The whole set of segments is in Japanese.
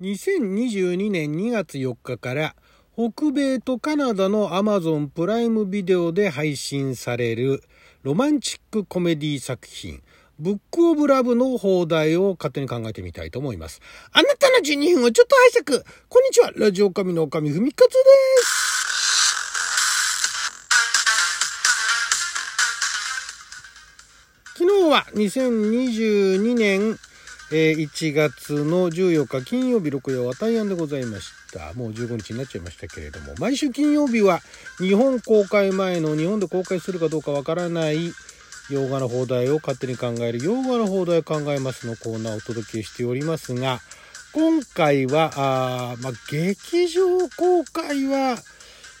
2022年2月4日から北米とカナダの Amazon プライムビデオで配信されるロマンチックコメディ作品ブックオブラブの放題を勝手に考えてみたいと思います。あなたの12分をちょっと拝借。こんにちは。ラジオ神の神ふみかつです。昨日は2022年え1月の14日金曜日6夜は大安でございました。もう15日になっちゃいましたけれども、毎週金曜日は日本公開前の日本で公開するかどうかわからない洋画の放題を勝手に考える洋画の放題を考えますのコーナーをお届けしておりますが、今回は、あまあ、劇場公開は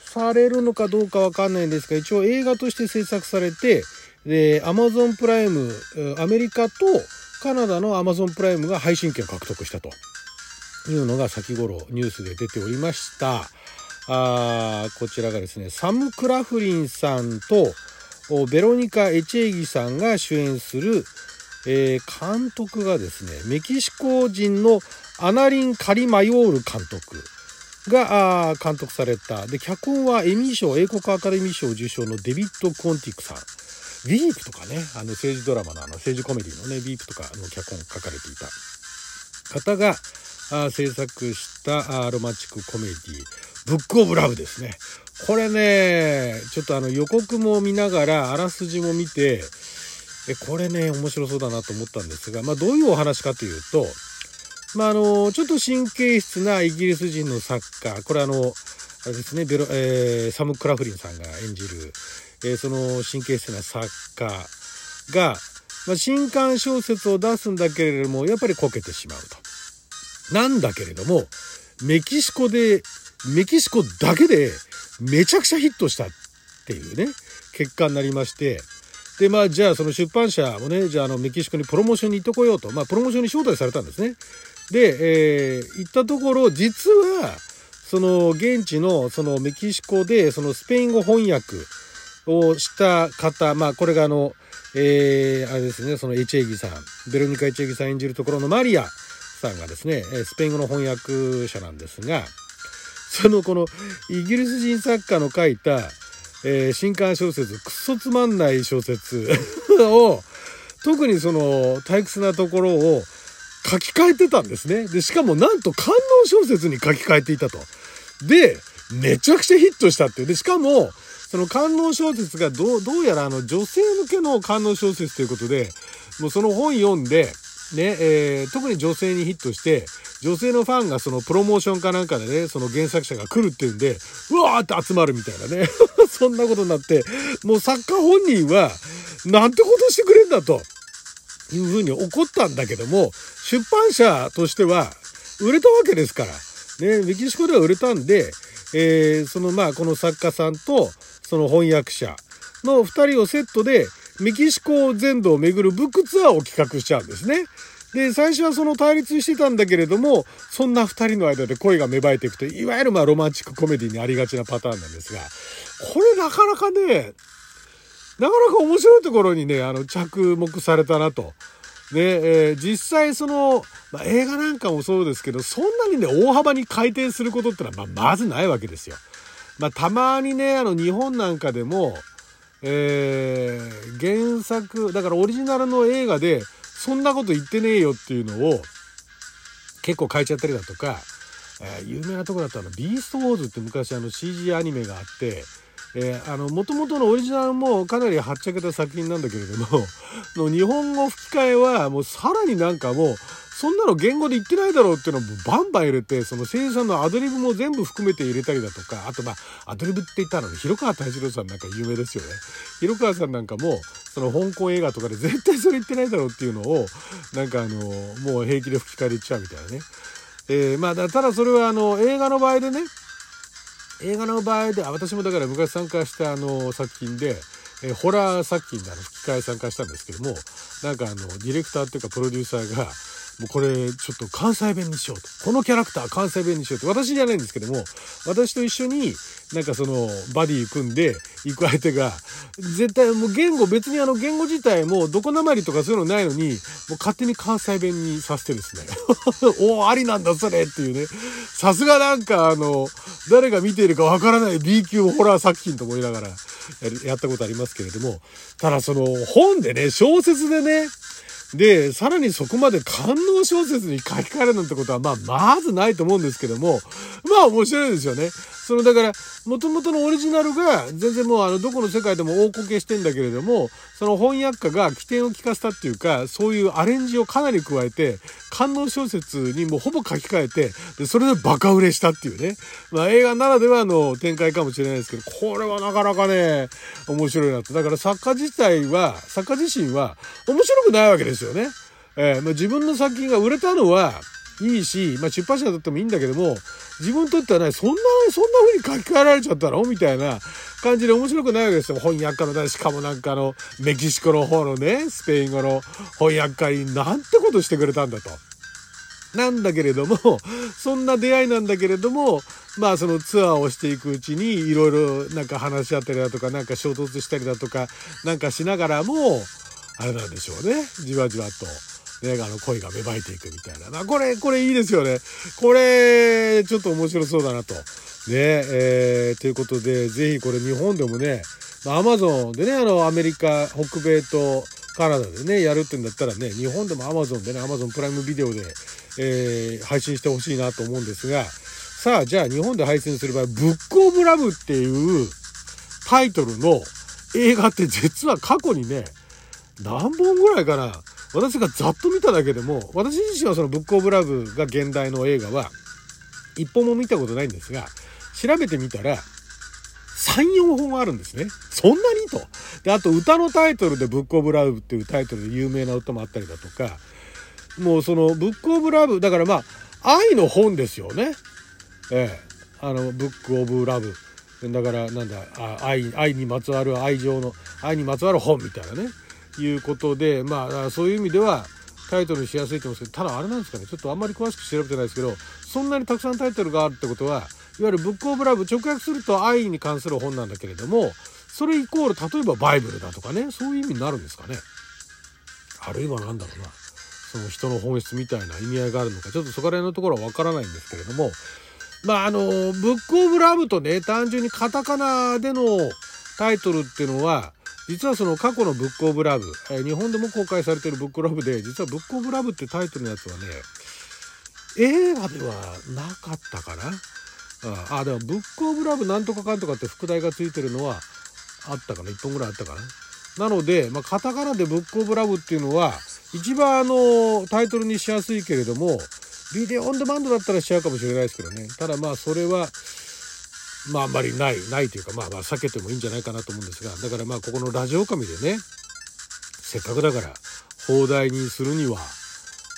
されるのかどうかわかんないんですが、一応映画として制作されて、で、アマゾンプライム、アメリカとカナダのアマゾンプライムが配信権を獲得したというのが先頃ニュースで出ておりました。あこちらがですね、サム・クラフリンさんとベロニカ・エチェイギさんが主演する、えー、監督がですね、メキシコ人のアナリン・カリマヨール監督が監督された。で、脚本はエミー賞、英国アカデミー賞受賞のデビッド・コンティックさん。Veepとかね、あの政治ドラマのあの政治コメディのね、 Veepとかの脚本書かれていた方があ制作したあロマチックコメディ Book of Love ですね。これね、ちょっとあの予告も見ながら、あらすじも見て、えこれね、面白そうだなと思ったんですが、まあどういうお話かというと、まああの、ちょっと神経質なイギリス人の作家、これあの、あれですね、ベロ、えー、サム・クラフリンさんが演じる、え、その神経質な作家が、まあ、新刊小説を出すんだけれども、やっぱりこけてしまうと。なんだけれども、メキシコで、メキシコだけでめちゃくちゃヒットしたっていうね、結果になりまして、で、まあ、じゃあその出版社もね、じゃああのメキシコにプロモーションに行ってこようと、まあ、プロモーションに招待されたんですね。で、えー、行ったところ、実は、その現地のそのメキシコでそのスペイン語翻訳をした方、まあこれがあの、えー、あれですね、そのエチェギさん、ベロニカ・エチェギさん演じるところのマリアさんがですね、スペイン語の翻訳者なんですが、そのこのイギリス人作家の書いた、えー、新刊小説、くっそつまんない小説 を、特にその退屈なところを書き換えてたんですね。で、しかもなんと観音小説に書き換えていたと。で、めちゃくちゃヒットしたっていう。で、しかも、その観音小説がどう、どうやらあの女性向けの観音小説ということで、もうその本読んで、ね、えー、特に女性にヒットして、女性のファンがそのプロモーションかなんかでね、その原作者が来るっていうんで、うわーって集まるみたいなね。そんなことになって、もう作家本人は、なんてことしてくれんだと、いうふうに怒ったんだけども、出版社としては、売れたわけですから。ね、メキシコでは売れたんで、えー、そのまあこの作家さんとその翻訳者の2人をセットでメキシコ全土を巡るブックツアーを企画しちゃうんですね。で、最初はその対立してたんだけれども、そんな2人の間で恋が芽生えていくといわゆるまあロマンチックコメディにありがちなパターンなんですが、これなかなかね、なかなか面白いところにね、あの、着目されたなと。で、えー、実際その、まあ、映画なんかもそうですけど、そんなにね、大幅に回転することってのは、まあ、まずないわけですよ。まあ、たまにね、あの、日本なんかでも、えー、原作、だからオリジナルの映画で、そんなこと言ってねえよっていうのを、結構変えちゃったりだとか、えー、有名なとこだとあの、ビーストウォーズって昔あの CG アニメがあって、えー、あの、元々のオリジナルもかなりはっちゃけた作品なんだけれども、の日本語吹き替えはもうさらになんかもう、そんなの言語で言ってないだろうっていうのもバンバン入れて、その声優さんのアドリブも全部含めて入れたりだとか、あとまあ、アドリブって言ったのに、広川太一郎さんなんか有名ですよね。広川さんなんかも、その香港映画とかで絶対それ言ってないだろうっていうのを、なんかあの、もう平気で吹き替えで言っちゃうみたいなね。えー、まあ、ただそれはあの、映画の場合でね、映画の場合で私もだから昔参加したあの作品で、えホラー作品であの吹き替え参加したんですけどもなんかあのディレクターっていうかプロデューサーがもうこれちょっと関西弁にしようと。このキャラクター関西弁にしようと。私じゃないんですけども、私と一緒になんかそのバディ組んで行く相手が、絶対もう言語別にあの言語自体もどこなまりとかそういうのないのに、もう勝手に関西弁にさせてですね。おお、ありなんだそれっていうね。さすがなんかあの、誰が見ているかわからない B 級ホラー作品と思いながらやったことありますけれども、ただその本でね、小説でね、で、さらにそこまで官能小説に書き換えるなんてことは、まあ、まずないと思うんですけども、まあ面白いですよね。その、だから、元々のオリジナルが、全然もう、あの、どこの世界でも大こけしてんだけれども、その翻訳家が起点を聞かせたっていうか、そういうアレンジをかなり加えて、官能小説にもうほぼ書き換えて、で、それでバカ売れしたっていうね。まあ、映画ならではの展開かもしれないですけど、これはなかなかね、面白いなと。だから作家自体は、作家自身は面白くないわけですよね。えー、まあ、自分の作品が売れたのは、いいし、まあ、出版社だってもいいんだけども、自分にとってはね、そんな、そんな風に書き換えられちゃったの？みたいな感じで面白くないわけですよ。翻訳家のね、しかもなんかあの、メキシコの方のね、スペイン語の翻訳家になんてことしてくれたんだと。なんだけれども、そんな出会いなんだけれども、まあそのツアーをしていくうちにいろいろなんか話し合ったりだとか、なんか衝突したりだとか、なんかしながらも、あれなんでしょうね。じわじわと。ね、あの恋が芽生えていくみたいな。なこれ、これいいですよね。これ、ちょっと面白そうだなと。ね、えー、ということで、ぜひこれ日本でもね、アマゾンでね、あの、アメリカ、北米とカナダでね、やるってんだったらね、日本でもアマゾンでね、アマゾンプライムビデオで、えー、配信してほしいなと思うんですが、さあ、じゃあ日本で配信する場合、ブックオブラブっていうタイトルの映画って実は過去にね、何本ぐらいかな私がざっと見ただけでも、私自身はそのブックオブラブが現代の映画は、一本も見たことないんですが、調べてみたら、3、4本あるんですね。そんなにと。で、あと歌のタイトルでブックオブラブっていうタイトルで有名な歌もあったりだとか、もうそのブックオブラブ、だからまあ、愛の本ですよね。ええ。あの、ブックオブラブ。だから、なんだ、愛、愛にまつわる愛情の、愛にまつわる本みたいなね。いうことで、まあ、そういう意味ではタイトルしやすいと思うんですけど、ただあれなんですかね、ちょっとあんまり詳しく調べてないですけど、そんなにたくさんタイトルがあるってことは、いわゆるブックオブラブ直訳すると愛に関する本なんだけれども、それイコール、例えばバイブルだとかね、そういう意味になるんですかね。あるいは何だろうな。その人の本質みたいな意味合いがあるのか、ちょっとそこら辺のところはわからないんですけれども、まああの、ブックオブラブとね、単純にカタカナでのタイトルっていうのは、実はその過去のブックオブラブ、えー、日本でも公開されてるブックラブで、実はブックオブラブってタイトルのやつはね、映画ではなかったかな。あ、あでもブックオブラブなんとかかんとかって副題がついてるのはあったかな。1本ぐらいあったかな。なので、まあ、カタカナでブックオブラブっていうのは、一番あの、タイトルにしやすいけれども、ビデオオンデマンドだったらしちゃうかもしれないですけどね。ただまあ、それは、まああんまりない、ないというか、まあまあ避けてもいいんじゃないかなと思うんですが、だからまあここのラジオ神でね、せっかくだから放題にするには、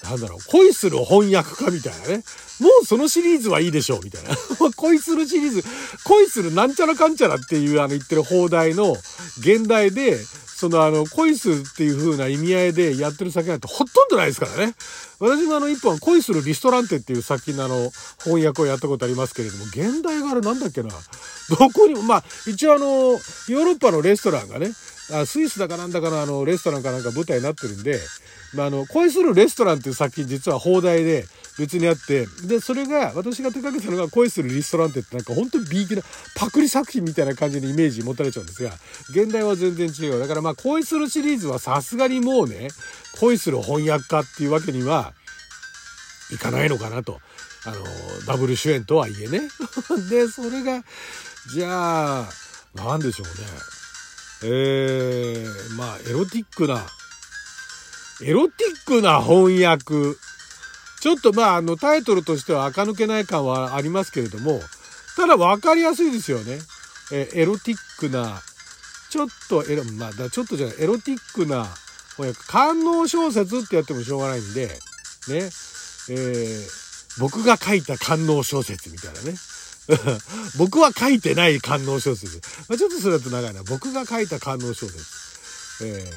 なんだろう、恋する翻訳家みたいなね。もうそのシリーズはいいでしょう、みたいな。恋するシリーズ、恋するなんちゃらかんちゃらっていうあの言ってる放題の現代で、そのあの、恋するっていう風な意味合いでやってる酒なんてほとんどないですからね。私もあの一本恋するリストランテっていう作品のあの、翻訳をやったことありますけれども、現代があれなんだっけな。どこにも、まあ、一応あの、ヨーロッパのレストランがね、あスイスだかなんだかのあの、レストランかなんか舞台になってるんで、まあ、あの、恋するレストランっていう作品実は放題で別にあって、で、それが、私が手掛けたのが恋するリストランテってなんか本当に B 級なパクリ作品みたいな感じのイメージ持たれちゃうんですが、現代は全然違う。だからまあ恋するシリーズはさすがにもうね、恋する翻訳家っていうわけにはいかないのかなと。あの、ダブル主演とはいえね。で、それが、じゃあ、なんでしょうね。えー、まあ、エロティックな、エロティックな翻訳。ちょっとまあ、あの、タイトルとしては垢抜けない感はありますけれども、ただ分かりやすいですよね。えエロティックな、ちょっとエロ、まあ、ちょっとじゃない、エロティックな翻訳、官能小説ってやってもしょうがないんで、ね、えー、僕が書いた官能小説みたいなね。僕は書いてない官能小説。まあ、ちょっとそれだと長いな。僕が書いた官能小説。え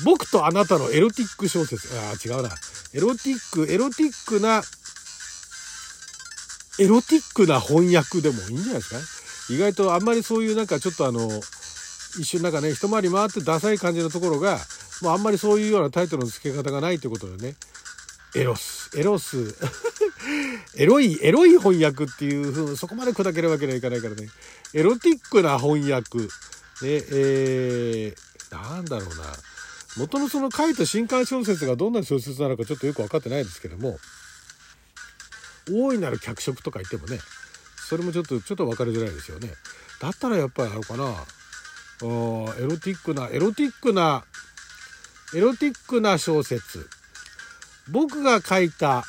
ー、僕とあなたのエロティック小説。ああ、違うな。エロティック、エロティックな、エロティックな翻訳でもいいんじゃないですか？ね意外とあんまりそういうなんかちょっとあの、一瞬なんかね、一回り回ってダサい感じのところが、もうあんまりそういうようなタイトルの付け方がないということでね、エロス、エロス、エロい、エロい翻訳っていうふうそこまで砕けるわけにはいかないからね、エロティックな翻訳、ね、えー、なんだろうな、元のその書いた新刊小説がどんな小説なのかちょっとよく分かってないですけども、大いなる脚色とか言ってもね、それもちょっと、ちょっと分かりづらいですよね。だったらやっぱりあるかな、エロティックな、エロティックな、エロティックな小説。僕が書いた、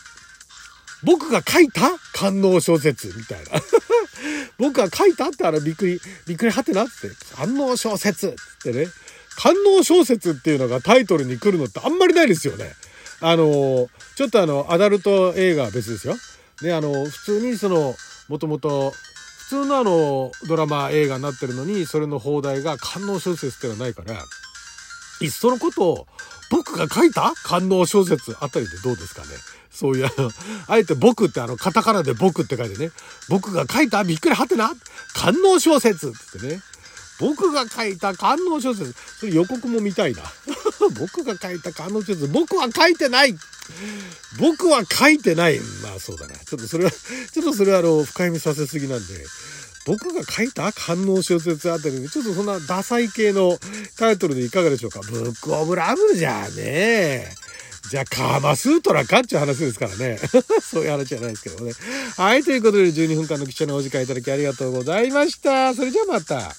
僕が書いた官能小説みたいな。僕が書いたってあのびっくり、びっくりはてなって、官能小説ってね。官能小説っていうのがタイトルに来るのってあんまりないですよね。あの、ちょっとあの、アダルト映画は別ですよ。ね、あの、普通にその、もともと、普通のあの、ドラマ映画になってるのに、それの放題が官能小説っていうのはないから、いっそのことを、僕が書いた官能小説あたりでどうですかね。そういう、あ、えて僕ってあの、カタカナで僕って書いてね、僕が書いたびっくりはてな官能小説ってってね。僕が書いた官能小説。それ予告も見たいな。僕が書いた官能小説。僕は書いてない僕は書いてない。まあそうだな。ちょっとそれは、ちょっとそれはあの、深読みさせすぎなんで。僕が書いた官能小説あたりで、ちょっとそんなダサい系のタイトルでいかがでしょうか。ブックオブラブじゃねえ。じゃあ、カーマスートラかっていう話ですからね。そういう話じゃないですけどもね。はい、ということで12分間の貴重なお時間いただきありがとうございました。それじゃあまた。